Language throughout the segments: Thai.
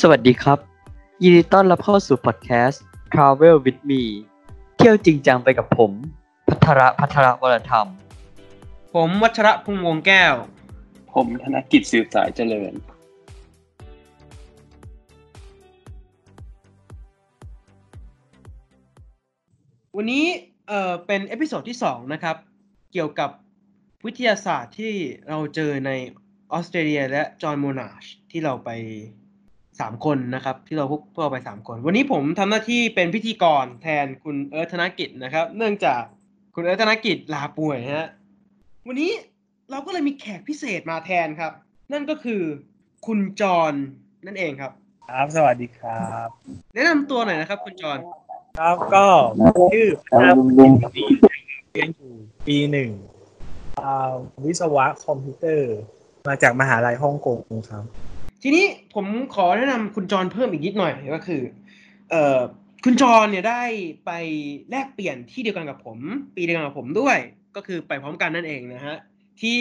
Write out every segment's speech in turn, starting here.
สวัสดีครับ ยินดีต้อนรับเข้าสู่พอดแคสต์ Travel with me เที่ยวจริงจังไปกับผม พัทระพัทระวรธรรม ผมวัชระพุงวงแก้ว ผมธนกิจสืบสายเจริญ วันนี้เอ่อเป็น episode ที่สองนะครับ เกี่ยวกับวิทยาศาสตร์ที่เราเจอในออสเตรเลียและจอห์นโมนาชที่เราไป สามคนนะครับ ที่เราพวกพวกเราไปสามคน วันนี้ผมทำหน้าที่เป็นพิธีกรแทนคุณเอิร์ธธนกิจนะครับ เนื่องจากคุณเอิร์ธธนกิจลาป่วยฮะวันนี้เราก็เลยมีแขกพิเศษมาแทนครับ นั่นก็คือคุณจอห์นนั่นเองครับ ครับสวัสดีครับ แนะนำตัวหน่อยนะครับ คุณจอห์นครับก็ชื่อพนาบุญศรีเรียนอยู่ปีหนึ่งอ่าวิศวะคอมพิวเตอร์ มาจากมหาลัยฮ่องกงครับ ทีนี้ผมขอแนะนำคุณจรเพิ่มอีกนิดหน่อยก็คือ เอ่อคุณจรเนี่ยได้ไปแลกเปลี่ยนที่เดียวกันกับผม ปีเดียวกันกับผมด้วย ก็คือไปพร้อมกันนั่นเองนะฮะ ที่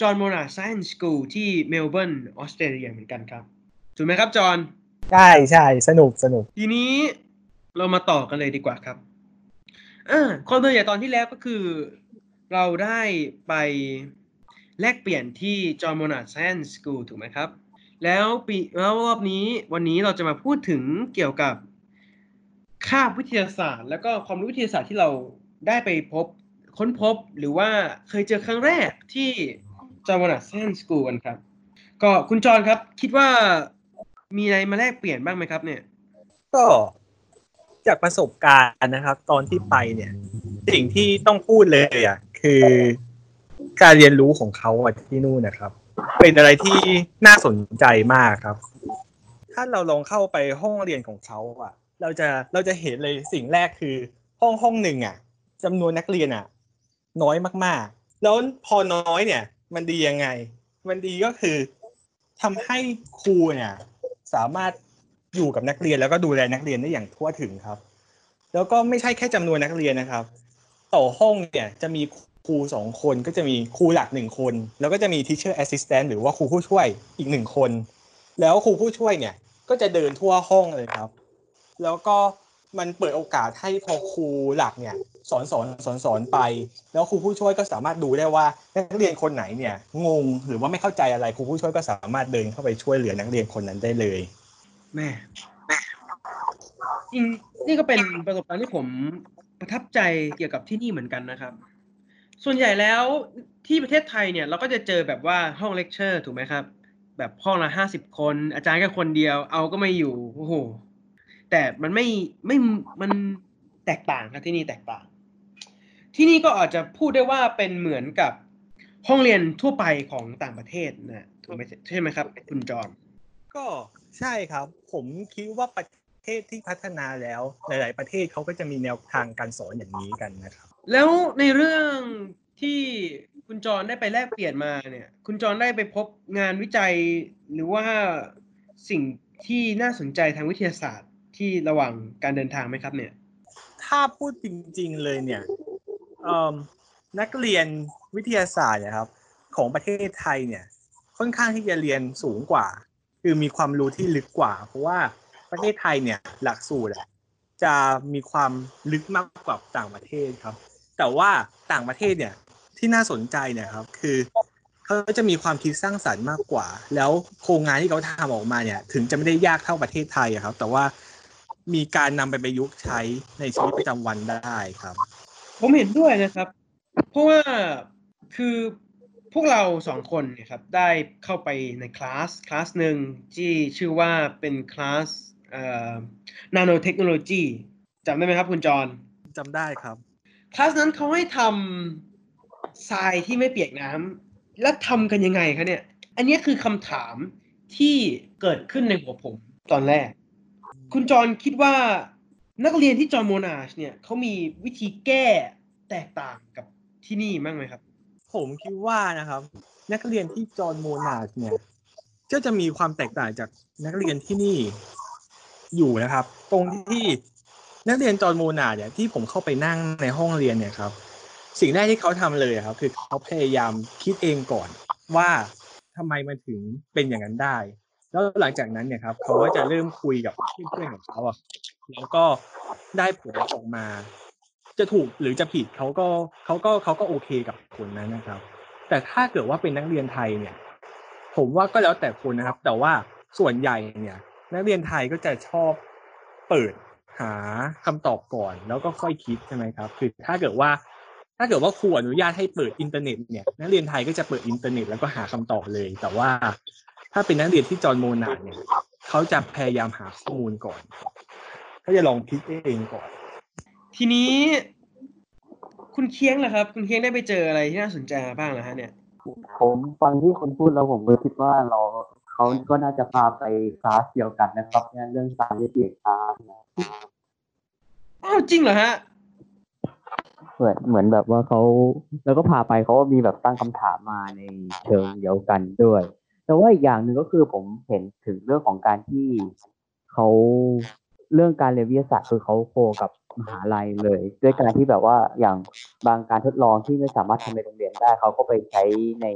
John Monash Science School ที่เมลเบิร์นออสเตรเลียเหมือนกันครับ ถูกไหมครับจอห์นใช่ใช่สนุกสนุก ทีนี้เรามาต่อกันเลยดีกว่าครับอ่าความเป็นใหญ่ตอนที่แล้วก็คือ เราได้ไปแลกเปลี่ยนที่จอห์นโมนาไซน์สคูลถูกไหมครับ แล้วปีแล้วรอบนี้วันนี้เราจะมาพูดถึงเกี่ยวกับคาบวิทยาศาสตร์ แล้วก็ความรู้วิทยาศาสตร์ที่เราได้ไปพบค้นพบหรือว่าเคยเจอครั้งแรกที่จอห์นวอนเซนสกูลกันครับ ก็คุณจอนครับ คิดว่ามีอะไรมาแลกเปลี่ยนบ้างไหมครับ เนี่ย ก็จากประสบการณ์นะครับ ตอนที่ไปเนี่ย สิ่งที่ต้องพูดเลยอะคือการเรียนรู้ของเขาที่นู่นนะครับ เป็นอะไรที่น่าสนใจมากครับ ถ้าเราลองเข้าไปห้องเรียนของเขาอะเราจะเราจะเห็นเลยสิ่งแรกคือ ห้องห้องหนึ่งอะจำนวนนักเรียนอะน้อยมากๆ แล้วพอน้อยเนี่ย มันดียังไง มันดีก็คือทำให้ครูเนี่ยสามารถอยู่กับนักเรียนแล้วก็ดูแลนักเรียนได้อย่างทั่วถึงครับ แล้วก็ไม่ใช่แค่จำนวนนักเรียนนะครับ ต่อห้องเนี่ยจะมีค ครูสองคนก็จะมีครูหลักหนึ่งคน แล้วก็จะมี teacher assistant หรือว่าครูผู้ช่วยอีกหนึ่งคน แล้วครูผู้ช่วยเนี่ย ก็จะเดินทั่วห้องเลยครับ แล้วก็มันเปิดโอกาสให้พอครูหลักเนี่ย สอนสอนสอนสอนไป แล้วครูผู้ช่วยก็สามารถดูได้ว่านักเรียนคนไหนเนี่ยงงหรือว่าไม่เข้าใจอะไรครูผู้ช่วยก็สามารถเดินเข้าไปช่วยเหลือนักเรียนคนนั้นได้เลยแม่จริงนี่ก็เป็นประสบการณ์ที่ผมประทับใจเกี่ยวกับที่นี่เหมือนกันนะครับ ส่วนใหญ่แล้วที่ประเทศไทยเนี่ยเราก็จะเจอแบบว่าห้องเลคเชอร์ถูกไหมครับ แบบห้องละห้าสิบคน อาจารย์แค่คนเดียวเอาก็ไม่อยู่โอ้โหแต่มันไม่ไม่มันแตกต่างครับที่นี่แตกต่าง ที่นี่ก็อาจจะพูดได้ว่าเป็นเหมือนกับห้องเรียนทั่วไปของต่างประเทศนะถูกไหมใช่ไหมครับ คุณจอห์นก็ใช่ครับ ผมคิดว่าประเท ศที่พัฒนาแล้ว หลาย ๆ ประเทศเขาก็จะมีแนวทางการสอนอย่างนี้กันนะครับ แล้วในเรื่องที่คุณจรได้ไปแลกเปลี่ยนมาเนี่ย คุณจรได้ไปพบงานวิจัย หรือว่าสิ่งที่น่าสนใจทางวิทยาศาสตร์ที่ระหว่างการเดินทางไหมครับเนี่ย ถ้าพูดจริง ๆ เลยเนี่ยเอิ่มนักเรียนวิทยาศาสตร์นะครับ ของประเทศไทยเนี่ยค่อนข้างที่จะเรียนสูงกว่า คือมีความรู้ที่ลึกกว่า เพราะว่า ประเทศไทยเนี่ยหลักสูตรจะมีความลึกมากกว่าต่างประเทศครับ แต่ว่าต่างประเทศเนี่ยที่น่าสนใจเนี่ยครับคือเขาจะมีความคิดสร้างสรรค์มากกว่า แล้วโครงงานที่เขาทำออกมาเนี่ย ถึงจะไม่ได้ยากเท่าประเทศไทยอะครับ แต่ว่ามีการนำไปประยุกต์ใช้ในชีวิตประจำวันได้ครับ ผมเห็นด้วยนะครับ เพราะว่าคือพวกเราสองคนเนี่ยครับได้เข้าไปในคลาสคลาสหนึ่งที่ชื่อว่าเป็นคลาส เอ่อ nano technology จำได้ไหมครับคุณจรจำได้ครับคลาสนั้นเขาให้ทำทรายที่ไม่เปียกน้ำแล้วทำกันยังไงคะเนี่ย อันนี้คือคำถามที่เกิดขึ้นในหัวผมตอนแรก คุณจรคิดว่านักเรียนที่ John Monash เนี่ยเขามีวิธีแก้แตกต่างกับที่นี่บ้างไหมครับ ผมคิดว่านะครับ นักเรียนที่ John Monash เนี่ยก็จะมีความแตกต่างจากนักเรียนที่นี่ อยู่นะครับ ตรงที่นักเรียนจอห์นโมนาเนี่ยที่ผมเข้าไปนั่งในห้องเรียนเนี่ยครับ สิ่งแรกที่เขาทำเลยครับ คือเขาพยายามคิดเองก่อนว่าทำไมมันถึงเป็นอย่างนั้นได้ แล้วหลังจากนั้นเนี่ยครับเขาก็จะเริ่มคุยกับเพื่อนๆของเขาอะแล้วก็ได้ผลออกมา จะถูกหรือจะผิดเขาก็เขาก็เขาก็โอเคกับผลนั้นนะครับ แต่ถ้าเกิดว่าเป็นนักเรียนไทยเนี่ย ผมว่าก็แล้วแต่คนนะครับ แต่ว่าส่วนใหญ่เนี่ย นักเรียนไทยก็จะชอบเปิดหาคำตอบก่อน แล้วก็ค่อยคิดใช่ไหมครับ คือถ้าเกิดว่า ถ้าเกิดว่าครูอนุญาตให้เปิดอินเทอร์เน็ตเนี่ยนักเรียนไทยก็จะเปิดอินเทอร์เน็ตแล้วก็หาคำตอบเลย แต่ว่าถ้าเป็นนักเรียนที่ John Monash เนี่ยเขาจะพยายามหาข้อมูลก่อนเขาจะลองคิดเองก่อน ทีนี้ คุณเคียงล่ะครับ คุณเคียงได้ไปเจออะไรที่น่าสนใจมาบ้างนะฮะเนี่ยผมฟังที่คุณพูดแล้วผมก็คิดว่าเรา เขาก็น่าจะพาไปคลาสเดียวกันนะครับเนี่ยเรื่องสายเสียงคลาสนะอ้าวจริงเหรอฮะเหมือนเหมือนแบบว่าเขาแล้วก็พาไปเขาก็มีแบบตั้งคำถามมาในเชิงเดียวกันด้วย แต่ว่าอีกอย่างหนึ่งก็คือผมเห็นถึงเรื่องของการที่เขาเรื่องการเรียนวิทยาศาสตร์คือเขา co กับมหาลัยเลย ด้วยการที่แบบว่าอย่างบางการทดลองที่ไม่สามารถทำในโรงเรียนได้เขาก็ไปใช้ใน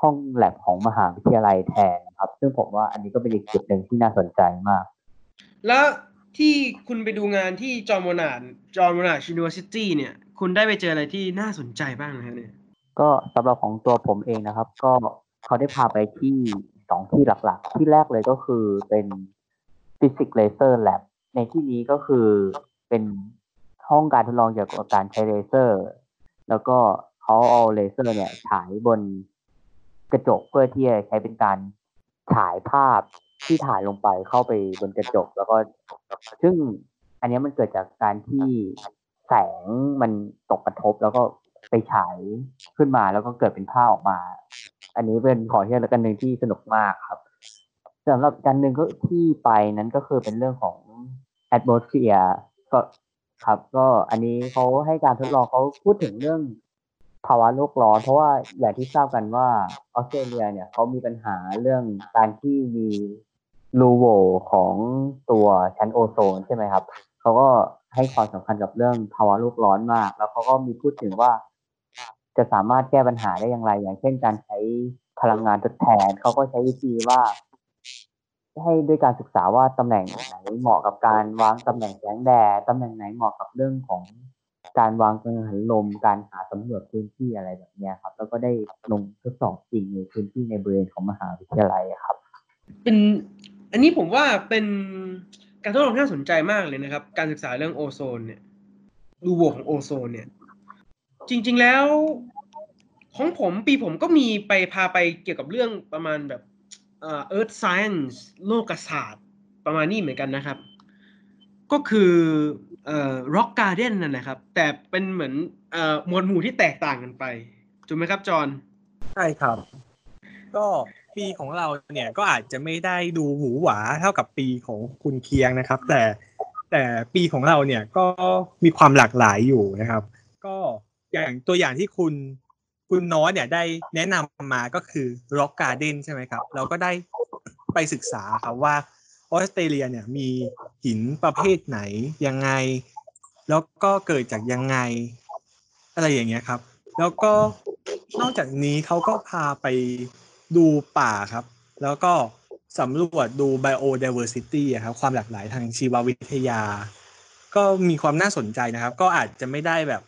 ห้องแลบของมหาวิทยาลัยแทนครับ ซึ่งผมว่าอันนี้ก็เป็นอีกจุดหนึ่งที่น่าสนใจมาก แล้วที่คุณไปดูงานที่ John Monash John Monash University เนี่ย คุณได้ไปเจออะไรที่น่าสนใจบ้างนะฮะเนี่ยก็สำหรับของตัวผมเองนะครับ ก็เขาได้พาไปที่สองที่หลักๆ ที่แรกเลยก็คือเป็น Physics Laser Lab ในที่นี้ก็คือเป็นห้องการทดลองเกี่ยวกับการใช้เลเซอร์ แล้วก็เขาเอาเลเซอร์เนี่ยฉายบน กระจกเพื่อที่จะใช้เป็นการฉายภาพที่ถ่ายลงไปเข้าไปบนกระจกแล้วก็ ซึ่งอันนี้มันเกิดจากการที่แสงมันตกกระทบแล้วก็ไปฉายขึ้นมาแล้วก็เกิดเป็นภาพออกมา อันนี้เป็นของที่ละกันหนึ่งที่สนุกมากครับสำหรับการหนึ่งก็ที่ไปนั้นก็คือเป็นเรื่องของ atmosphere ก็ครับ ก็อันนี้เขาให้การทดลองเขาพูดถึงเรื่อง ภาวะโลกร้อน เพราะว่าอย่างที่ทราบกันว่าออสเตรเลียเนี่ยเขามีปัญหาเรื่องการที่มีรูโวของตัวชั้นโอโซนใช่ไหมครับเขาก็ให้ความสำคัญกับเรื่องภาวะโลกร้อนมาก แล้วเขาก็มีพูดถึงว่า จะสามารถแก้ปัญหาได้อย่างไร อย่างเช่นการใช้พลังงานทดแทนเขาก็ใช้วิธีว่าให้ด้วยการศึกษาว่าตำแหน่งไหนเหมาะกับการวางตำแหน่งแสงแดดตำแหน่งไหนเหมาะกับเรื่องของ การวางกังหันลม การหาสำรวจพื้นที่อะไรแบบนี้ครับ แล้วก็ได้ลงทดสอบจริงในพื้นที่ในบริเวณของมหาวิทยาลัยครับ เป็นอันนี้ผมว่าเป็นการทดลองที่น่าสนใจมากเลยนะครับ การศึกษาเรื่องโอโซนเนี่ยรูโหวของโอโซนเนี่ย จริง ๆแล้ว ของผมปีผมก็มีไปพาไปเกี่ยวกับเรื่องประมาณแบบเอ่อ Earth Science โลกศาสตร์ประมาณนี้เหมือนกันนะครับ ก็คือ เอ่อ Rock Garden นั่นแหละครับ แต่เป็นเหมือนเอ่อหมวดหมู่ที่แตกต่างกันไปถูกไหมครับจอห์นใช่ครับ ก็ปีของเราเนี่ยก็อาจจะไม่ได้ดูหวือหวาเท่ากับปีของคุณเคียงนะครับ แต่แต่ปีของเราเนี่ยก็มีความหลากหลายอยู่นะครับ ก็อย่างตัวอย่างที่คุณคุณน้อยเนี่ยได้แนะนำมาก็คือ Rock Garden ใช่ไหมครับ เราก็ได้ไปศึกษาครับว่าออสเตรเลียเนี่ยมี หินประเภทไหนยังไง แล้วก็เกิดจากยังไง อะไรอย่างเงี้ยครับ แล้วก็นอกจากนี้เขาก็พาไปดูป่าครับ แล้วก็สำรวจดู biodiversity อะครับ ความหลากหลายทางชีววิทยา ก็มีความน่าสนใจนะครับ ก็อาจจะไม่ได้แบบ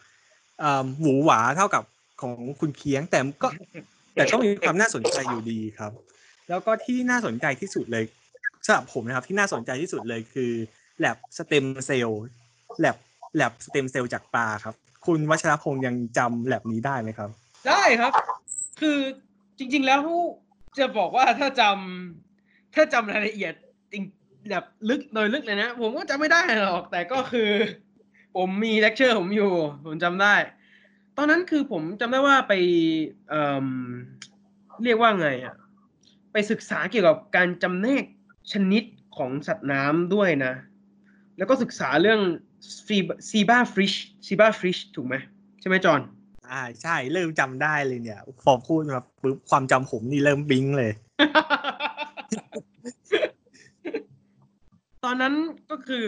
เอิ่มหวือหวาเท่ากับของคุณเคียง แต่ก็แต่ก็มีความน่าสนใจอยู่ดีครับ แล้วก็ที่น่าสนใจที่สุดเลย สำหรับผมนะครับที่น่าสนใจที่สุดเลยคือแ lab stem cell lab lab stem cell จากปลาครับ คุณวัชรพงษ์ยังจำ lab นี้ได้ไหมครับ ได้ครับ คือจริง ๆ แล้วจะบอกว่าถ้าจำถ้าจำรายละเอียดจริงแบบลึกโดยลึกเลยนะ ผมก็จำไม่ได้หรอก แต่ก็คือ ผมมีเลคเชอร์ผมอยู่ ผมจำได้ ตอนนั้นคือผมจำได้ว่าไปเอ่มเรียกว่าไงอะไปศึกษาเกี่ยวกับการจำแนก ชนิดของสัตว์น้ำด้วยนะ แล้วก็ศึกษาเรื่อง zebrafish zebrafish ถูกไหมใช่ไหมจอห์นอ่าใช่เริ่มจำได้เลยเนี่ยพอพูดมาปุ๊บความจำผมนี่เริ่มบิงเลย ตอนนั้นก็คือ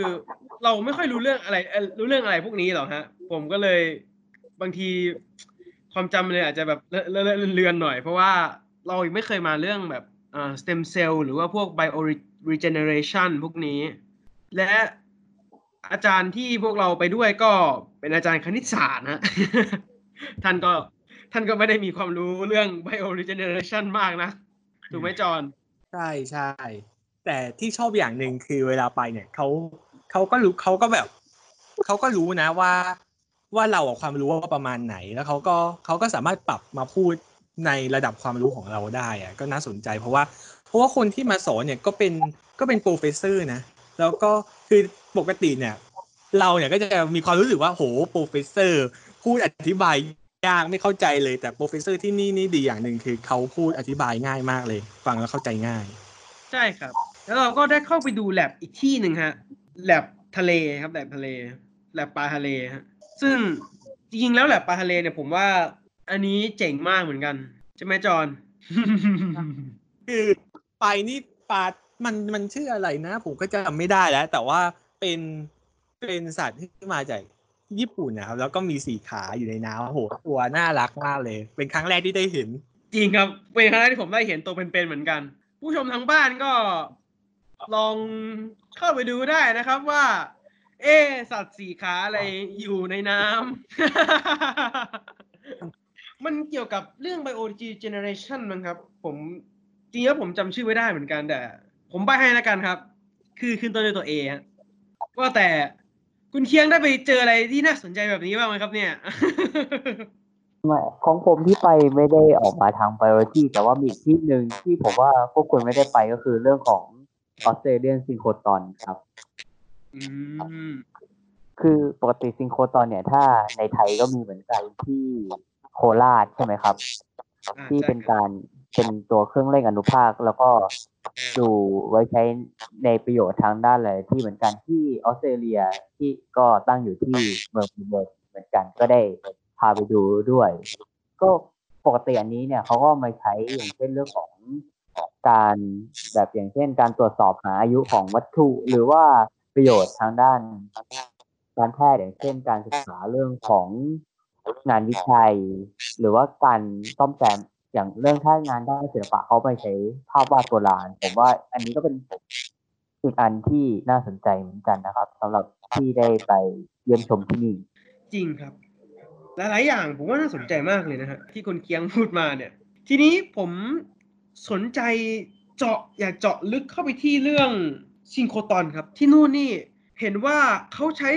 เราไม่ค่อยรู้เรื่องอะไรเอ่อรู้เรื่องอะไรพวกนี้หรอกฮะ ผมก็เลยบางทีความจำเลยอาจจะแบบเลอะเลอะเลือนๆหน่อย เพราะว่าเรายังไม่เคยมาเรื่องแบบ เอ่อ stem cell หรือว่าพวก bio regeneration พวกนี้ และอาจารย์ที่พวกเราไปด้วยก็เป็นอาจารย์คณิตศาสตร์นะท่านก็ท่านก็ไม่ได้มีความรู้เรื่อง bio regeneration มากนะ ถูกไหมจอนใช่ใช่แต่ที่ชอบอย่างหนึ่งคือเวลาไปเนี่ยเขาเขาก็รู้เขาก็แบบเขาก็รู้นะว่าว่าเราความรู้ว่าประมาณไหนแล้วเขาก็เขาก็สามารถปรับมาพูด ในระดับความรู้ของเราได้อะก็น่าสนใจ เพราะว่าเพราะว่าคนที่มาสอนเนี่ยก็เป็นก็เป็น professor นะแล้วก็คือปกติเนี่ย เราเนี่ยก็จะมีความรู้สึกว่าโห professor พูดอธิบายยากไม่เข้าใจเลยแต่ professor ที่นี่นี่ดีอย่างหนึ่งคือเขาพูดอธิบายง่ายมากเลย ฟังแล้วเข้าใจง่าย ใช่ครับ แล้วเราก็ได้เข้าไปดูแลบอีกที่หนึ่งฮะแลบทะเลครับแลบทะเลแลบปลาทะเลฮะซึ่งจริงๆแล้วแลบปลาทะเลเนี่ยผมว่า อันนี้เจ๋งมากเหมือนกันใช่ไหมจอนคือไปนี่ปลามันมันชื่ออะไรนะ ผมก็จำไม่ได้แล้ว แต่ว่าเป็นเป็นสัตว์ที่มาจากญี่ปุ่นนะครับ แล้วก็มีสี่ขาอยู่ในน้ำโอ้โหตัวน่ารักมากเลย เป็นครั้งแรกที่ได้เห็น จริงครับ เป็นครั้งแรกที่ผมได้เห็นตัวเป็นๆเหมือนกัน ผู้ชมทางบ้านก็ลองเข้าไปดูได้นะครับว่า เอะสัตว์สี่ขาอะไรอยู่ในน้ำ มันเกี่ยวกับเรื่อง bioregeneration มั้งครับ ผมจริงๆแล้วผมจำชื่อไม่ได้เหมือนกันแต่ ผมใบให้แล้วกันครับ คือขึ้นต้นด้วยตัว A ฮะว่าแต่คุณเคียงได้ไปเจออะไรที่น่าสนใจแบบนี้บ้างไหมครับเนี่ย ไม่ของผมที่ไปไม่ได้ออกมาทาง priority แต่ว่ามีอีกที่หนึ่งที่ผมว่าพวกคุณไม่ได้ไปก็คือเรื่องของออสเตรเลียนซิงโครตอนครับ อืม คือปกติซิงโครตอนเนี่ย ถ้าในไทยก็มีเหมือนกันที่ โคราชใช่ไหมครับอ่าที่ใช่เป็นครับการเป็นตัวเครื่องเร่งอนุภาค แล้วก็ดูไว้ใช้ในประโยชน์ทางด้านอะไรที่เหมือนกันที่ออสเตรเลียที่ก็ตั้งอยู่ที่เมืองเบิร์นเหมือนกันก็ได้พาไปดูด้วย ก็ปกติอันนี้เนี่ยเขาก็มาใช้อย่างเช่นเรื่องของการแบบอย่างเช่น การตรวจสอบหาอายุของวัตถุ หรือว่าประโยชน์ทางด้านการแพทย์อย่างเช่น การศึกษาเรื่องของ งานวิจัย หรือว่าการซ่อมแซมอย่างเรื่องถ้างานด้านศิลปะเขาไปใช้ภาพวาดโบราณผมว่าอันนี้ก็เป็นอีกอันที่น่าสนใจเหมือนกันนะครับสำหรับที่ได้ไปเยี่ยมชมที่นี่จริงครับหลายๆอย่างผมว่าน่าสนใจมากเลยนะฮะที่คนเคียงพูดมาเนี่ย ทีนี้ผมสนใจเจาะอยากเจาะลึกเข้าไปที่เรื่องซิงโครตอนครับ ที่นู่นนี่เห็นว่าเขาใช้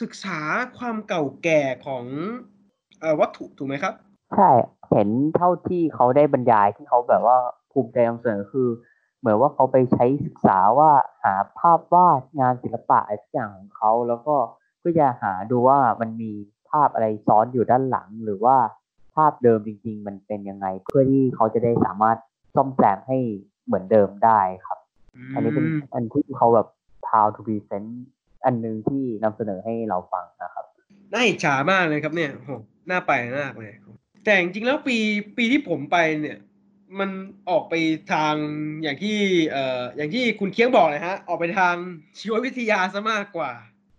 ศึกษาความเก่าแก่ของ วัตถุถูกไหมครับ ใช่เห็นเท่าที่เขาได้บรรยายที่เขาแบบว่าภูมิใจนำเสนอคือ เหมือนว่าเขาไปใช้ศึกษาว่าหาภาพวาดงานศิลปะอะไรสักอย่างของเขาแล้วก็เพื่อจะหาดูว่ามันมีภาพอะไรซ้อนอยู่ด้านหลัง หรือว่าภาพเดิมจริง ๆ มันเป็นยังไง เพื่อที่เขาจะได้สามารถซ่อมแซมให้เหมือนเดิมได้ครับ อันนี้เป็นอันที่เขาแบบ proud to present อันหนึงที่นำเสนอให้เราฟังนะครับ น่าอิจฉามากเลยครับเนี่ยโหน่าไปมากเลย แต่จริงๆแล้วปีปีที่ผมไปเนี่ย มันออกไปทางอย่างที่เอ่ออย่างที่คุณเคียงบอกเลยฮะ ออกไปทางชีววิทยาซะมากกว่า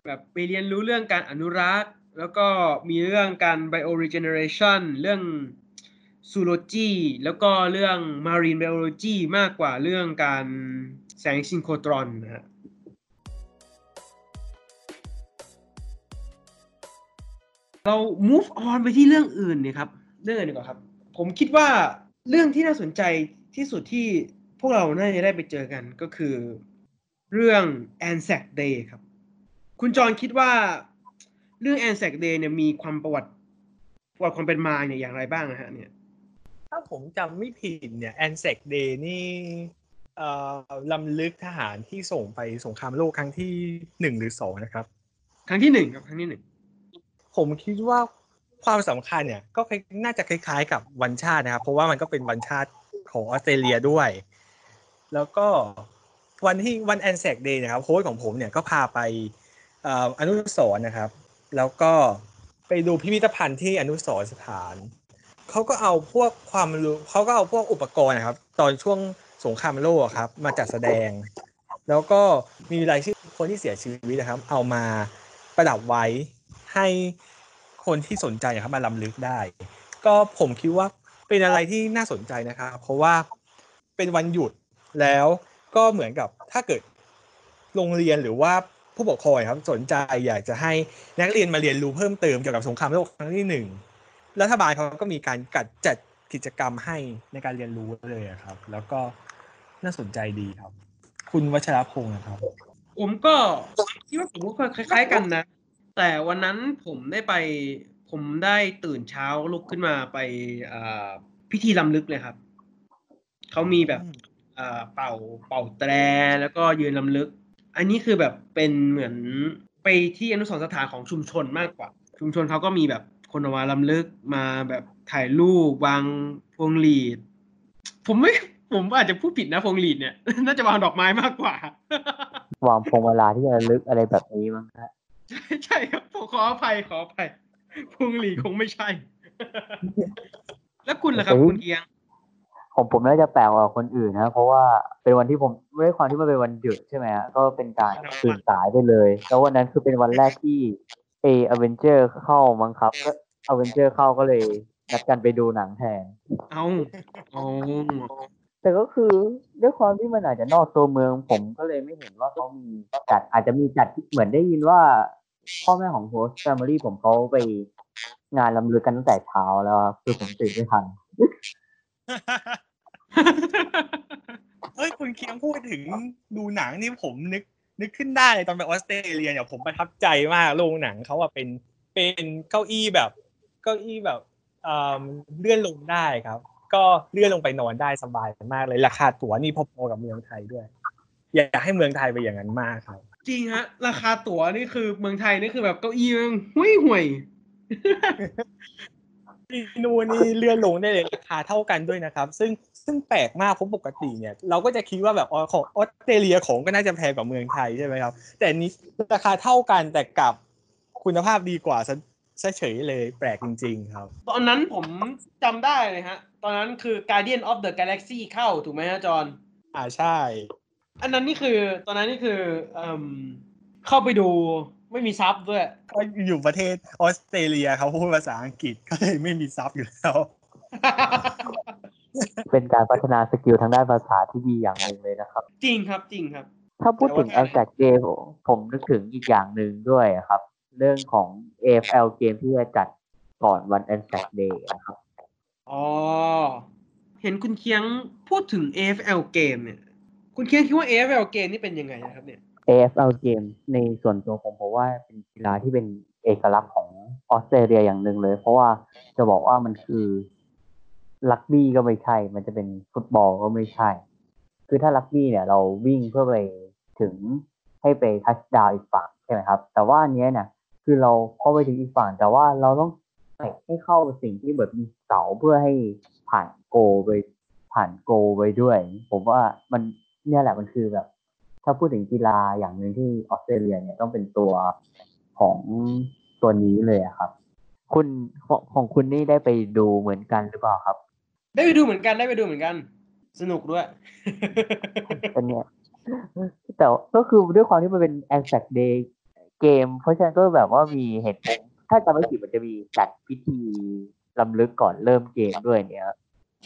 แบบไปเรียนรู้เรื่องการอนุรักษ์ แล้วก็มีเรื่องการ bioregeneration เรื่อง zoology แล้วก็เรื่อง marine biology มากกว่าเรื่องการแสงซินโครตรอนนะฮะ เรา move on ไปที่เรื่องอื่นเนี่ยครับ เรื่องอื่นดีกว่าครับ ผมคิดว่าเรื่องที่น่าสนใจที่สุดที่พวกเราน่าจะได้ไปเจอกันก็คือเรื่อง Anzac Day ครับ คุณจรคิดว่าเรื่อง Anzac Day เนี่ยมีความประวัติประวัติความเป็นมาเนี่ยอย่างไรบ้างนะฮะเนี่ย ถ้าผมจำไม่ผิดเนี่ยแอนเซกเดย์นี่เอ่อลำลึกทหารที่ส่งไปสงครามโลกครั้งที่หนึ่งหรือสองนะครับ ครั้งที่หนึ่งครับครั้งที่หนึ่ง ผมคิดว่าความสำคัญเนี่ย ก็น่าจะคล้ายๆ กับวันชาตินะครับ เพราะว่ามันก็เป็นวันชาติของออสเตรเลียด้วย แล้วก็วันที่วัน Anzac Day นะครับโค้ชของผมเนี่ยก็พาไปเอ่ออนุสรณ์นะครับ แล้วก็ไปดูพิพิธภัณฑ์ที่อนุสรณ์สถานเขาก็เอาพวกความรู้เขาก็เอาพวกอุปกรณ์นะครับ ตอนช่วงสงครามโลกครับ มาจัดแสดง แล้วก็มีรายชื่อคนที่เสียชีวิตนะครับ เอามาประดับไว้ ให้คนที่สนใจครับมาล้ำลึกได้ ก็ผมคิดว่าเป็นอะไรที่น่าสนใจนะครับเพราะว่าเป็นวันหยุดแล้วก็เหมือนกับถ้าเกิดโรงเรียนหรือว่าผู้ปกครองครับสนใจอยากจะให้นักเรียนมาเรียนรู้เพิ่มเติมเกี่ยวกับสงครามโลกครั้งที่หนึ่งรัฐบาลเขาก็มีการจัดจัดกิจกรรมให้ในการเรียนรู้เลยครับ แล้วก็น่าสนใจดีครับ คุณวัชรพงศ์นะครับ ผมก็คิดว่าผมก็คล้าย ๆ กันนะ แต่วันนั้นผมได้ไปผมได้ตื่นเช้าลุกขึ้นมาไปอ่าพิธีลำลึกเลยครับ เขามีแบบอ่าเป่าเป่าแตรแล้วก็ยืนลำลึก อันนี้คือแบบเป็นเหมือนไปที่อนุสรณ์สถานของชุมชนมากกว่า ชุมชนเขาก็มีแบบคนออกมาลำลึกมาแบบถ่ายรูปวางพวงหลีด ผมไม่ผมอาจจะพูดผิดนะพวงหลีดเนี่ย น่าจะวางดอกไม้มากกว่า วางพวงเวลาที่ระลึกอะไรแบบนี้มั้งฮะ ใช่ครับผมขออภัยขออภัยพวงหลีดคงไม่ใช่ แล้วคุณล่ะครับเฮ้ยคุณเกียงผมผมน่าจะแปลกกว่าคนอื่นนะ เพราะว่าเป็นวันที่ผมด้วยความที่มันเป็นวันหยุดใช่ไหมฮะก็เป็นการตื่นสายไปเลย แล้ววันนั้นคือเป็นวันแรกที่เอ่อเวนเจอร์เข้ามั้งครับ ก็อเวนเจอร์เข้าก็เลยนัดกันไปดูหนังแทน เอาเอา แต่ก็คือด้วยความที่มันอาจจะนอกตัวเมือง ผมก็เลยไม่เห็นว่าเขามีจัดอาจจะมีจัดที่เหมือนได้ยินว่า พ่อแม่ของ host family ผมเขาไปงานรำลึกกันตั้งแต่เช้าแล้วครับคือผมตื่นไม่ทัน เฮ้ยคุณเคียงพูดถึงดูหนังนี่ผมนึก นึกขึ้นได้เลยตอนไปออสเตรเลียเนี่ยผมประทับใจมากโรงหนังเขาอะเป็นเป็นเก้าอี้แบบ เก้าอี้แบบเอ่อเลื่อนลงได้ครับ ก็เลื่อนลงไปนอนได้สบายมากเลย ราคาตั๋วนี่พอๆกับเมืองไทยด้วย อยากให้เมืองไทยไปนอย่างนั้นมากครับ จริงฮะ ราคาตั๋วนี่คือเมืองไทยนี่คือแบบเก้าอี้มันห่วยห่วยที่นู่นนี่เลื่อนลงได้เลยราคาเท่ากันด้วยนะครับ ซึ่งซึ่งแปลกมากเพราะปกติเนี่ย เราก็จะคิดว่าแบบอ๋อของออสเตรเลียของก็น่าจะแพงกว่าเมืองไทยใช่ไหมครับ แต่นี้ราคาเท่ากันแต่กลับคุณภาพดีกว่า ซะซะเฉยเลยแปลกจริง ๆ ครับ ตอนนั้นผมจำได้เลยฮะ ตอนนั้นคือ Guardian of the Galaxy เข้าถูกไหมฮะจอห์นอ่าใช่ อันนั้นนี่คือตอนนั้นนี่คือเอ่มเข้าไปดูไม่มีซับด้วยก็อยู่ประเทศออสเตรเลียเขาพูดภาษาอังกฤษก็เลยไม่มีซับอยู่แล้ว เป็นการพัฒนา skill ทางด้านภาษาที่ดีอย่างหนึ่งเลยนะครับ จริงครับจริงครับ ถ้าพูดถึงแต่ว่า a n ZAC Day ผมผมนึกถึงอีกอย่างหนึ่งด้วยครับ เรื่องของ AFL เกมที่จะจัดก่อนวัน a n z a c Day นะครับ อ๋อ เห็นคุณเคียงพูดถึง AFL เกมเนี่ย คุณเคียงคิดว่า AFL เกมนี่เป็นยังไงนะครับเนี่ย AFL เกมในส่วนตัวผมผมว่าเป็นกีฬาที่เป็นเอกลักษณ์ของออสเตรเลียอย่างหนึ่งเลย เพราะว่าจะบอกว่ามันคือลักบี้ก็ไม่ใช่ มันจะเป็นฟุตบอลก็ไม่ใช่ คือถ้าลักบี้เนี่ยเราวิ่งเพื่อไปถึงให้ไปทัชดาวอีกฝั่งใช่ไหมครับ แต่ว่าอันเนี้ยเนี่ย คือเราเข้าไปถึงอีกฝั่ง แต่ว่าเราต้องเตะให้เข้าสิ่งที่แบบมีเสาเพื่อให้ผ่านโกลไปผ่านโกลไปด้วย ผมว่ามันเนี่ยแหละมันคือแบบ ถ้าพูดถึงกีฬาอย่างหนึ่งที่ออสเตรเลียเนี่ยต้องเป็นตัวของตัวนี้เลยอะครับ คุณของของคุณนี่ได้ไปดูเหมือนกันหรือเปล่าครับ ได้ไปดูเหมือนกันได้ไปดูเหมือนกัน สนุกด้วยเป็นเนี่ยแต่ก็คือด้วยความที่มันเป็น a n z a c Day เกม เพราะฉะนั้นก็แบบว่ามีเหตุผลถ้าจำไม่ผิดมันจะมีจัดพิธีลำลึกก่อนเริ่มเกมด้วยเนี่ย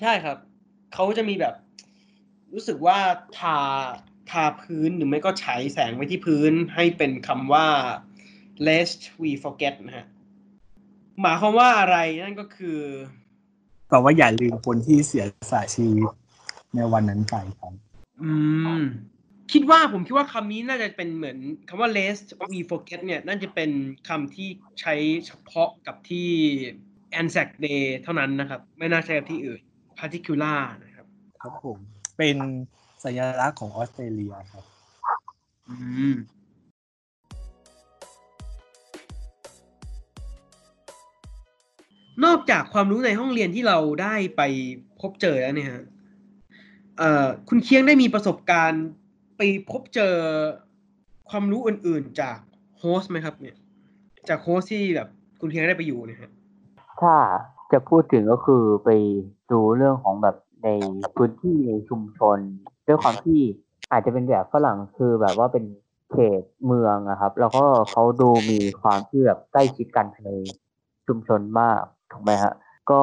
ใช่ครับ เขาจะมีแบบ รู้สึกว่าทาทาพื้นหรือไม่ก็ฉายแสงไว้ที่พื้นให้เป็นคำว่า lest we forget นะฮะ หมายความว่าอะไรนั่นก็คือแปลว่าอย่าลืมคนที่เสียสละชีวิตในวันนั้นไปครับ อืม คิดว่าผมคิดว่าคำนี้น่าจะเป็นเหมือนคำว่า lest we forget เนี่ยน่าจะเป็นคำที่ใช้เฉพาะกับที่ Anzac Day เท่านั้นนะครับ ไม่น่าใช้กับที่อื่น particular นะครับ ครับผม เป็นสัญลักษณ์ของออสเตรเลียครับ อืมนอกจากความรู้ในห้องเรียนที่เราได้ไปพบเจอแล้วเนี่ยฮะเอ่อคุณเคียงได้มีประสบการณ์ ไปพบเจอความรู้อื่นๆจากโฮสไหมครับ เนี่ย จากโฮสที่แบบคุณเคียงได้ไปอยู่เนี่ยฮะถ้าจะพูดถึงก็คือไปดูเรื่องของแบบในพื้นที่ในชุมชนด้วยความที่อาจจะเป็นแบบฝรั่งคือแบบว่าเป็นเขตเมืองอะครับ แล้วก็เขาดูมีความที่แบบใกล้ชิดกันในชุมชนมากถูกไหมฮะ ก็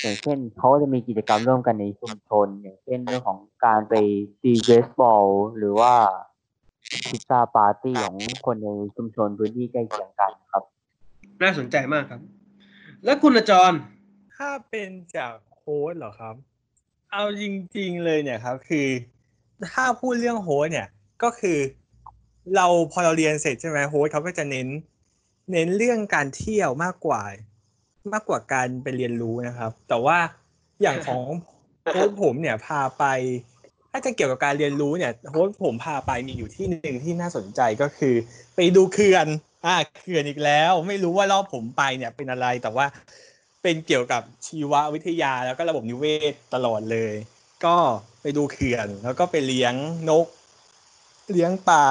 อย่างเช่นเขาก็จะมีกิจกรรมร่วมกันในชุมชน อย่างเช่นเรื่องของการไปตีเบสบอล หรือว่า pizza party ของคนในชุมชนพื้นที่ใกล้เคียงกันครับ น่าสนใจมากครับ แล้วคุณอาจารย์ถ้าเป็นจาก host เหรอครับ เอาจริง ๆ เลยเนี่ยครับ คือ ถ้าพูดเรื่อง host เนี่ยก็คือ เราพอเราเรียนเสร็จใช่ไหม host เขาก็จะเน้น เน้นเรื่องการเที่ยวมากกว่า มากกว่าการไปเรียนรู้นะครับ แต่ว่าอย่างของโฮสต์ผมเนี่ยพาไป ถ้าจะเกี่ยวกับการเรียนรู้เนี่ยโฮสต์ผมพาไปมีอยู่ที่หนึ่งที่น่าสนใจก็คือ ไปดูเขื่อนอ่าเขื่อนอีกแล้ว ไม่รู้ว่ารอบผมไปเนี่ยเป็นอะไรแต่ว่าเป็นเกี่ยวกับชีววิทยาแล้วก็ระบบนิเวศตลอดเลย ก็ไปดูเขื่อนแล้วก็ไปเลี้ยงนก เลี้ยงปลา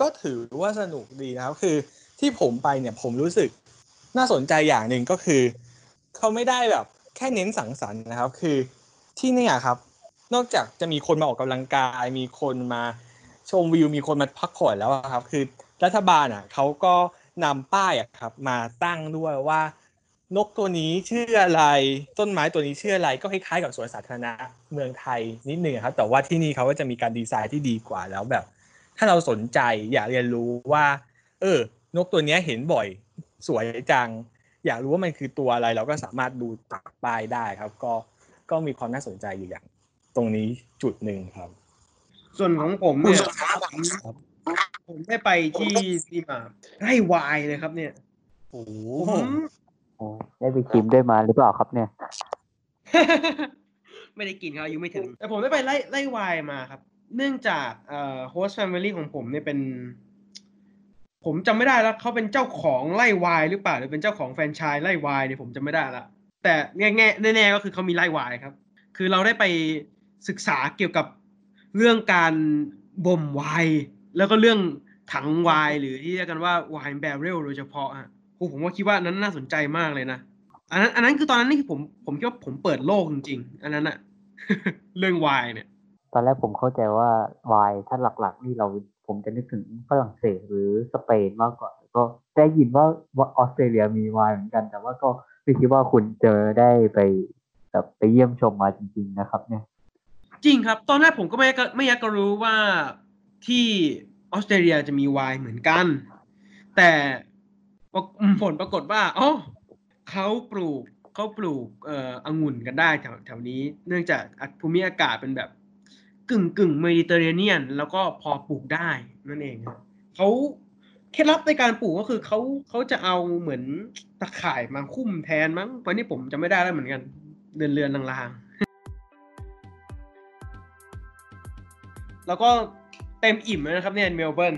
ก็ถือว่าสนุกดีนะครับคือที่ผมไปเนี่ยผมรู้สึก น่าสนใจอย่างหนึ่งก็คือ เขาไม่ได้แบบ แค่เน้นสังสรรค์นะครับ คือที่นี่ครับ นอกจากจะมีคนมาออกกำลังกาย มีคนมาชมวิว มีคนมาพักผ่อนแล้วครับ คือรัฐบาลอะเขาก็นำป้ายอะครับ มาตั้งด้วยว่านกตัวนี้ชื่ออะไรต้นไม้ตัวนี้ชื่ออะไรก็คล้ายๆกับสวนสาธารณะเมืองไทยนิดหนึ่งครับ แต่ว่าที่นี่เขาก็จะมีการดีไซน์ที่ดีกว่าแล้วแบบ ถ้าเราสนใจอยากเรียนรู้ว่า เออ นกตัวนี้เห็นบ่อย สวยจัง อยากรู้ว่ามันคือตัวอะไร เราก็สามารถดูจากป้ายได้ครับ ก็ก็มีความน่าสนใจอยู่อย่าง ตรงนี้จุดหนึ่งครับ ส่วนของผมเนี่ยผมผมได้ไปที่ที่มาไร่วายเลยครับ เนี่ยโอ้ผมโอ้ได้ไปชิมด้วยมาหรือเปล่าครับเนี่ย ไม่ได้กินครับอายุไม่ถึง แต่ผมได้ไปไร่ไร่ไวน์มาครับ เนื่องจากเอ่อ host family ของผมเนี่ยเป็น ผมจำไม่ได้แล้วเขาเป็นเจ้าของไร่ไวน์หรือเปล่าหรือเป็นเจ้าของแฟรนไชส์ไร่ไวน์เนี่ยผมจำไม่ได้ละแต่แง่แน่ๆก็คือเขามีไร่ไวน์ครับ คือเราได้ไปศึกษาเกี่ยวกับเรื่องการบ่มไวน์แล้วก็เรื่องถังวน์หรือที่เรียกกันว่าวน์แบเรลโดยเฉพาะอะโอ้ผมว่าคิดว่านั้นน่าสนใจมากเลยนะอันนั้นอันนั้นคือตอนนั้นนี่ผมผมคิดว่าผมเปิดโลกจริงๆ อันนั้นอะเรื่องวน์เนี่ย ตอนแรกผมเข้าใจว่าวน์ถ้าหลัก ๆ นี่เรา ผมจะนึกถึงฝรั่งเศสหรือสเปนมากกว่าก็ได้ยินว่าว่าออสเตรเลียมีไวน์เหมือนกัน แต่ว่าก็ไม่คิดว่าคุณเจอได้ไปแบบไปเยี่ยมชมมาจริง ๆ นะครับ เนี่ย จริงครับ ตอนแรกผมก็ไม่ไม่อยากรู้ว่าที่ออสเตรเลียจะมีไวน์เหมือนกัน แต่ผลปรากฏว่าอ๋อเขาปลูกเขาปลูกเอ่อองุ่นกันได้แถวแถวนี้ เนื่องจากภูมิอากาศเป็นแบบ กึ่งกึ่งเมดิเตอร์เรเนียน แล้วก็พอปลูกได้นั่นเองครับเขาเคล็ดลับในการปลูกก็คือเขาเขาจะเอาเหมือนตะข่ายมาคุ้มแทนมั้งวันนี้ผมจะไม่ได้แล้วเหมือนกันเรือนเรือนลางๆ แล้วก็เต็มอิ่มแล้วนะครับเนี่ยเมลเบิร์น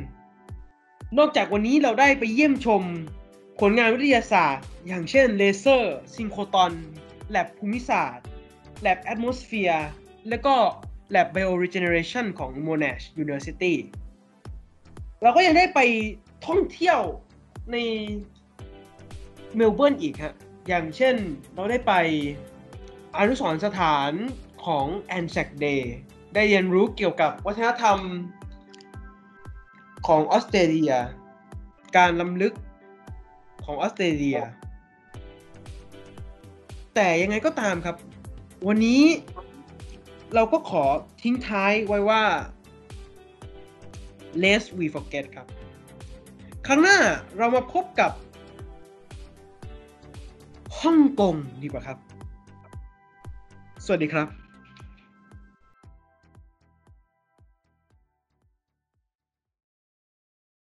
นอกจากวันนี้เราได้ไปเยี่ยมชมผลงานวิทยาศาสตร์ อย่างเช่นเลเซอร์ซิงโครตอนแลบภูมิศาสตร์แลบแอ m ม s สเฟียร์แล้วก็ แล็บ Bioregeneration ของ Monash University เราก็ยังได้ไปท่องเที่ยวในเมลเบิร์นอีกฮะ อย่างเช่นเราได้ไปอนุสรสถานของ Anzac Day ได้เรียนรู้เกี่ยวกับวัฒนธรรมของออสเตรเลีย การล้ำลึกของออสเตรเลีย แต่ยังไงก็ตามครับ วันนี้ เราก็ขอทิ้งท้ายไว้ว่า lest we forget ครับ ครั้งหน้าเรามาพบกับฮ่องกงดีกว่าครับ สวัสดีครับ